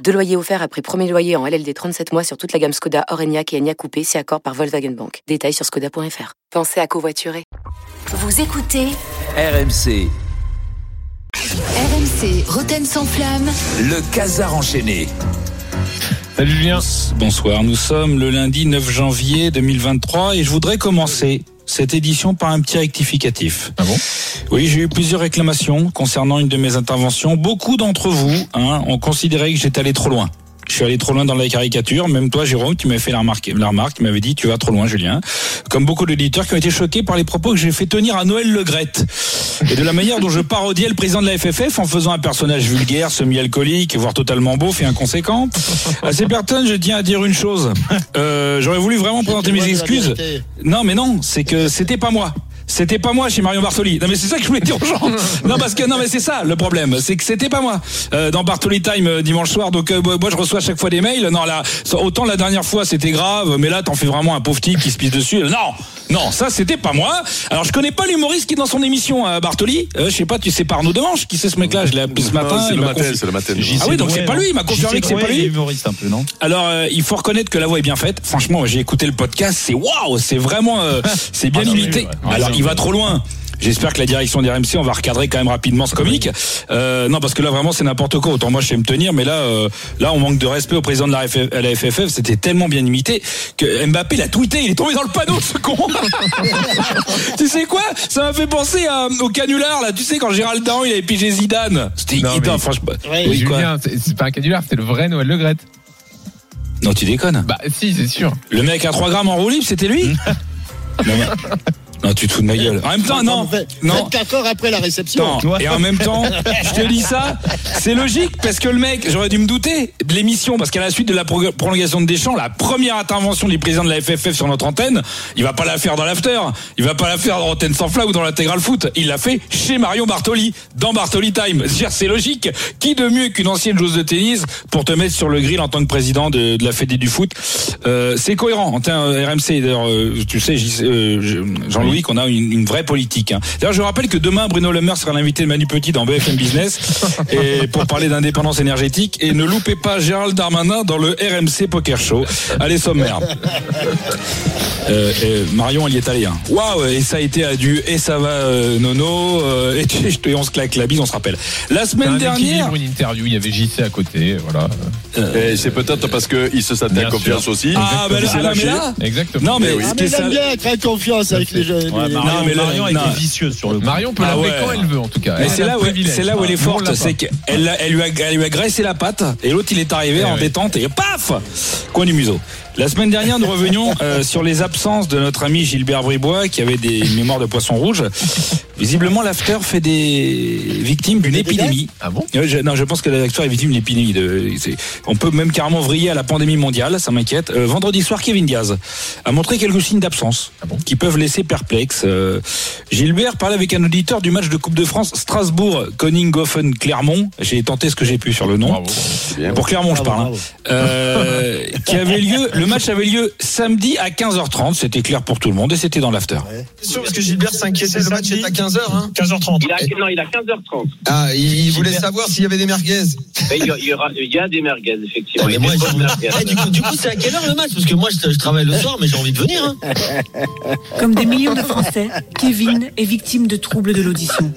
Deux loyers offerts après premier loyer en LLD 37 mois sur toute la gamme Skoda, Orenia et Enya Coupé, si accord par Volkswagen Bank. Détails sur skoda.fr. Pensez à covoiturer. Vous écoutez RMC, RMC Roten sans flamme. le casar enchaîné. Salut Julien. Bonsoir, nous sommes le lundi 9 janvier 2023 et je voudrais commencer cette édition par un petit rectificatif. Ah bon? Oui, j'ai eu plusieurs réclamations concernant une de mes interventions. Beaucoup d'entre vous hein, ont considéré que j'étais allé trop loin. Je suis allé trop loin dans la caricature. Même toi, Jérôme, tu m'avais fait la remarque, la remarque, tu m'avais dit tu vas trop loin, Julien. Comme beaucoup d'éditeurs qui ont été choqués par les propos que j'ai fait tenir à Noël Le Graët et de la manière dont je parodiais le président de la FFF en faisant un personnage vulgaire, semi-alcoolique, voire totalement beauf et inconséquent. À ces personnes, je tiens à dire une chose. Euh, J'aurais voulu vraiment présenter mes excuses. Non, mais non, c'est que c'était pas moi. C'était pas moi chez Marion Bartoli. Non mais c'est ça que je voulais dire aux gens. Non parce que non mais c'est ça le problème, c'est que c'était pas moi Euh, dans Bartoli Time euh, dimanche soir. Donc euh, moi je reçois à chaque fois des mails. Non là autant la dernière fois c'était grave, mais là t'en fais vraiment un pauvre type qui se pisse dessus. Non non ça c'était pas moi. Alors je connais pas l'humoriste qui est dans son émission à Bartoli. Euh, je sais pas tu sais pas Arnaud Demanche qui c'est ce mec là. Je l'ai appelé ce matin. c'est le m'a matin, confi- le matin. Ah oui, donc c'est pas lui, il m'a confirmé que c'est pas lui. humoriste un peu, non? Alors, euh, il faut reconnaître que la voix est bien faite. Franchement, j'ai écouté le podcast, c'est waouh, c'est vraiment, euh, c'est bien Ah non, mais imité. oui, ouais. Alors, Va trop loin. J'espère que la direction des RMC, on va recadrer quand même rapidement ce comique. Euh, non, parce que là vraiment c'est n'importe quoi. Autant moi je sais me tenir, mais là, euh, là on manque de respect au président de la, FF, la FFF. C'était tellement bien imité que Mbappé l'a tweeté. Il est tombé dans le panneau, ce con. tu sais quoi? Ça m'a fait penser à- au canular là. Tu sais quand Gérald Daron il avait pigé Zidane. C'était Non, franchement. Oui, quoi Julien, c'est pas un canular, c'était le vrai Noël Le Graët. Non, tu déconnes. Bah si, c'est sûr. Le mec à 3 grammes en roue libre, c'était lui non, mais- non, tu te fous de ma gueule. En même temps, non. Non. 24 heures après la réception. Non. Et en même temps, je te dis ça, c'est logique parce que le mec, j'aurais dû me douter de l'émission parce qu'à la suite de la pro- prolongation de Deschamps, la première intervention du président de la FFF sur notre antenne, il va pas la faire dans l'after, il va pas la faire dans Antenne sans flamme ou dans l'intégral foot, il l'a fait chez Marion Bartoli, dans Bartoli Time. C'est logique. Qui de mieux qu'une ancienne joueuse de tennis pour te mettre sur le grill en tant que président de, de la Fédé du foot? Euh, C'est cohérent. En termes RMC, d'ailleurs, euh, tu sais, J- euh, qu'on a une, une vraie politique. hein. D'ailleurs, je rappelle que demain, Bruno Le Maire sera l'invité de Manu Petit dans BFM Business et pour parler d'indépendance énergétique. Et ne loupez pas Gérald Darmanin dans le RMC Poker Show. Allez, sommaire. Euh, euh, Marion, elle y est allée. Hein. Waouh, et ça a été à du et ça va, euh, Nono, euh, et, on se claque la bise, on se rappelle. La C'est semaine un dernière. une interview, il y avait JC à côté, voilà. Et c'est peut-être parce qu'il se sentait en confiance sûr. aussi. Ah, ben Il là, s'est ah, mais là. Exactement. Non, mais Eh oui. ce Ah, qui mais est ça. j'aime bien créer confiance avec les jeunes. Les- Non, mais là, non. vicieux sur le Marion peut Ah l'appeler ouais. quand elle veut, en tout cas. Mais c'est là, où, privilège. c'est là où elle est forte, c'est qu'elle elle lui, a, elle lui a graissé la patte et l'autre il est arrivé Eh en oui. détente et paf Coin du museau. La semaine dernière, nous revenions euh, sur les absences de notre ami Gilbert Bribois qui avait des mémoires de poisson rouge. Visiblement, l'after fait des victimes d'une épidémie. Ah bon? Ouais, je- non, je pense que l'after est victime d'une épidémie. De, on peut même carrément vriller à la pandémie mondiale, ça m'inquiète. Euh, vendredi soir, Kevin Diaz a montré quelques signes d'absence Ah bon? qui peuvent laisser perplexe. Euh, Gilbert parlait avec un auditeur du match de Coupe de France Strasbourg-Koninghofen-Clermont. J'ai tenté ce que j'ai pu sur le nom. Bravo. Pour Clermont, je parle. hein. Euh, qui avait lieu, le match avait lieu samedi à 15h30. C'était clair pour tout le monde et c'était dans l'after. C'est sûr, parce que Gilbert s'inquiétait, le match est à 15h, hein 15h30. Il a, non, il a 15h30. Ah, il, il voulait savoir s'il y avait des merguez. Il y, a- il y aura, il y a des merguez, effectivement. Mais Il y a moi, des bonnes je- merguez. Eh, du coup, du coup, c'est à quelle heure le match? Parce que moi, je, je travaille le soir, mais j'ai envie de venir. Hein. Comme des millions de Français, Kevin est victime de troubles de l'audition.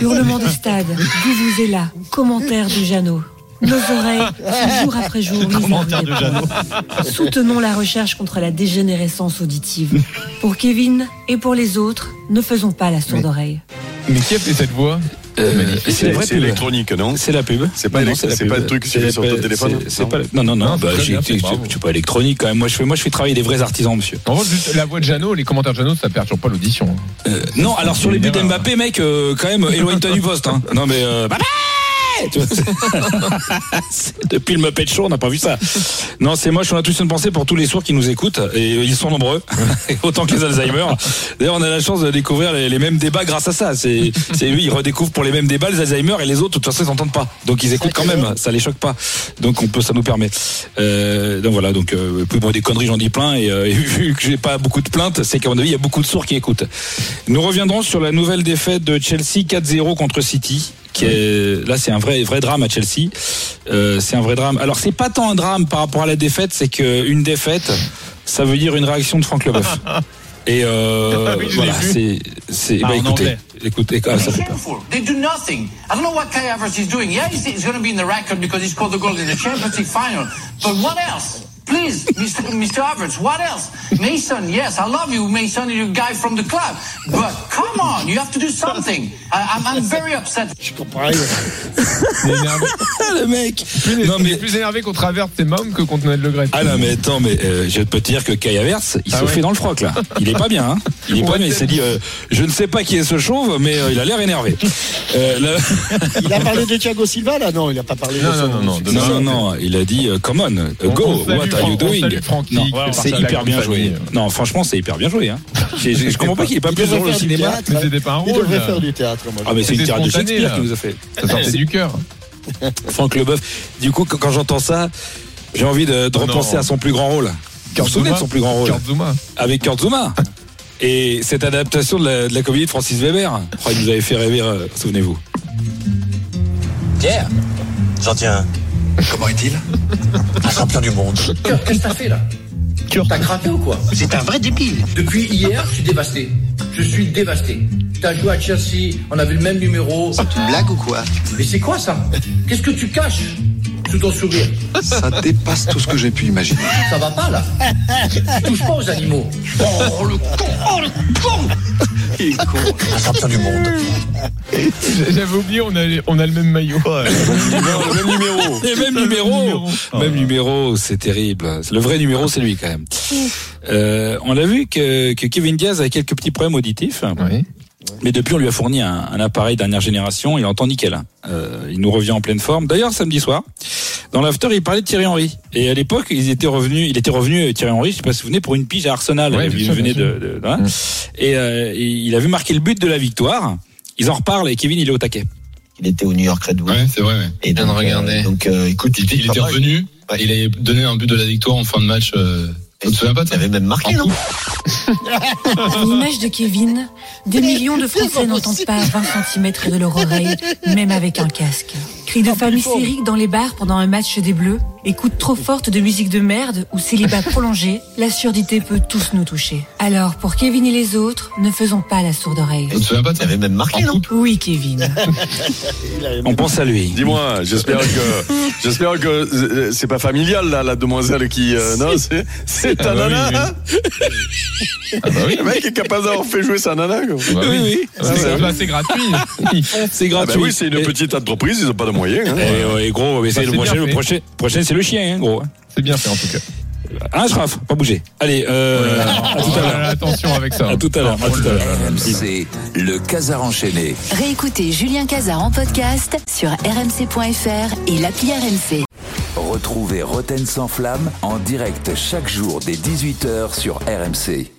Hurlements de stade, vous vous là, commentaires de Jeannot. Nos oreilles, jour après jour, épreuve. Soutenons la recherche contre la dégénérescence auditive. Pour Kevin et pour les autres, ne faisons pas la sourde oreille. Mais qui a fait cette voix Euh, c'est électronique, non C'est la pub. C'est pas Non, c'est pas le truc sur ton téléphone, c'est- non pas Non, non, non. Non, bah, c'est pas électronique quand même. Moi, je fais, moi, je fais travailler des vrais artisans, monsieur. En revanche, juste la voix de Jeannot, les commentaires de Jeannot, ça perturbe pas l'audition. Euh, non, alors sur les buts d'Mbappé, mec, euh, quand même, éloigne-toi du poste. Hein. Non, mais Depuis le Muppet Show, on n'a pas vu ça. Non, c'est moche. On a tous une pensée pour tous les sourds qui nous écoutent et ils sont nombreux, autant que les Alzheimer. D'ailleurs, on a la chance de découvrir les, mêmes débats grâce à ça. C'est, eux, ils redécouvrent pour les mêmes débats les Alzheimer et les autres. De toute façon, ils n'entendent pas, donc ils écoutent quand même. Ça les choque pas. Donc on peut, ça nous permet. Euh, donc voilà. Donc euh, bon, des conneries, j'en dis plein. Et, euh, et vu que j'ai pas beaucoup de plaintes, c'est qu'à mon avis, il y a beaucoup de sourds qui écoutent. Nous reviendrons sur la nouvelle défaite de Chelsea 4-0 contre City. Qui est, là, c'est un vrai, vrai drame à Chelsea. Euh, c'est un vrai drame. Alors, c'est pas tant un drame par rapport à la défaite, c'est qu'une défaite, ça veut dire une réaction de Franck Leboeuf. Et euh, Ah oui, voilà, c'est, c'est, Ah, bah, écoutez, écoutez, ah, ça fait peur. Shameful. They do nothing. I don't know what Kai Havertz is doing. Yeah, he's, he's going to be in the record because he scored the goal in the Champions League final. But what else? Please, Mr. Mr. Havertz, what else? Mason, yes, I love you, Mason, you're a guy from the club. But come on, you have to do something. I, I'm, I'm very upset. Je comprends rien. Il est énervé. le mec Plus, Non, il est mais- plus énervé contre Avert et Mom que contre Noël Le Gret. Ah non mais attends mais euh, je peux te dire que Kai Havertz il Ah se ouais. fait dans le froc là il est pas bien hein. il est pas bien il s'est dit euh, je ne sais pas qui est ce chauve mais euh, il a l'air énervé euh, là- Il a parlé de Thiago Silva là? Non, il n'a pas parlé Non, de non, son- non, non, non non non il a dit euh, come on go what are you doing? c'est hyper bien joué famille. non franchement c'est hyper bien joué hein. Je comprends pas qu'il ait pas Il plus devrait joué au faire du cinéma théâtre. Mais c'était pas un Il rôle. devrait là. faire du théâtre. moi, ah mais c'est une tirade de Shakespeare qui nous a fait Ça sortait du cœur. Franck Leboeuf du coup quand j'entends ça j'ai envie de, de Oh repenser non. à son plus grand rôle vous vous souvenez de son plus grand rôle? Kurt Zuma. avec Kurt Zuma. Et cette adaptation de la, de la comédie de Francis Weber, oh, il nous avait fait rêver, euh, souvenez-vous. Pierre, j'en tiens. Comment est-il? Un champion du monde. Qu'est-ce que t'as fait là? T'as craqué ou quoi? C'est un vrai débile. Depuis hier, je suis dévasté. Je suis dévasté. T'as joué à Chelsea, on avait le même numéro. C'est une blague ou quoi? Mais c'est quoi ça? Qu'est-ce que tu caches? Ton sourire Ça dépasse tout ce que j'ai pu imaginer. Ça va pas là Tu touches pas aux animaux. Oh le con Oh le con Il est con. Un champion du monde. J'avais oublié, on a, on a le même maillot. le même numéro. Et même numéro. Même numéro, c'est terrible. Le vrai numéro, c'est lui quand même. Euh, on a vu que, que Kevin Diaz a quelques petits problèmes auditifs. Oui. Mais depuis, on lui a fourni un, un appareil dernière génération. Il entend nickel. Euh, il nous revient en pleine forme. D'ailleurs, samedi soir, dans l'after, il parlait de Thierry Henry. Et à l'époque, ils étaient revenus, il était revenu, euh, Thierry Henry, je sais pas si vous vous souvenez, pour une pige à Arsenal. Ouais, il venait de, de- de- hein. et, euh, et il a vu marquer le but de la victoire. Ils en reparlent et Kevin, il est au taquet. Il était au New York Red Bull. Ouais, c'est vrai. Ouais. Et donc, regarder. euh, donc euh, écoute, Il, était- il était revenu. Il avait donné un but de la victoire en fin de match. Euh, tu te souviens pas de ça avait même marqué, non À l'image de Kevin, des millions de Français n'entendent pas 20 cm de leur oreille, même avec un casque. Cris de femme hystérique dans les bars pendant un match des Bleus, écoute trop forte de musique de merde ou célibat prolongé, la surdité peut tous nous toucher. Alors, pour Kevin et les autres, ne faisons pas la sourde oreille. Tu te pas avait même marqué, non Oui, Kevin. On pense à lui. Dis-moi, j'espère que j'espère que euh, c'est pas familial là, la demoiselle qui euh, non, c'est c'est ta Ah bah oui, nana. Ah bah oui. Le mec est capable d'avoir fait jouer sa nana. quoi. Bah oui. oui. Ah, c'est- là, c'est gratuit. C'est Ah bah gratuit. oui, c'est une Et- petite entreprise, ils ont pas de moyens. Hein. Et, ouais, gros, mais c'est Bah, le c'est prochain, bien le prochain, prochain, c'est le chien, hein, gros. C'est bien fait en tout cas. Hein, Schraf, pas bouger. Allez, euh, à tout à l'heure. Attention avec ça. À tout à l'heure. le Casar enchaîné. Réécoutez Julien Cazard en podcast sur rmc.fr et l'appli RMC. Retrouvez Roten sans flamme en direct chaque jour dès 18h sur RMC.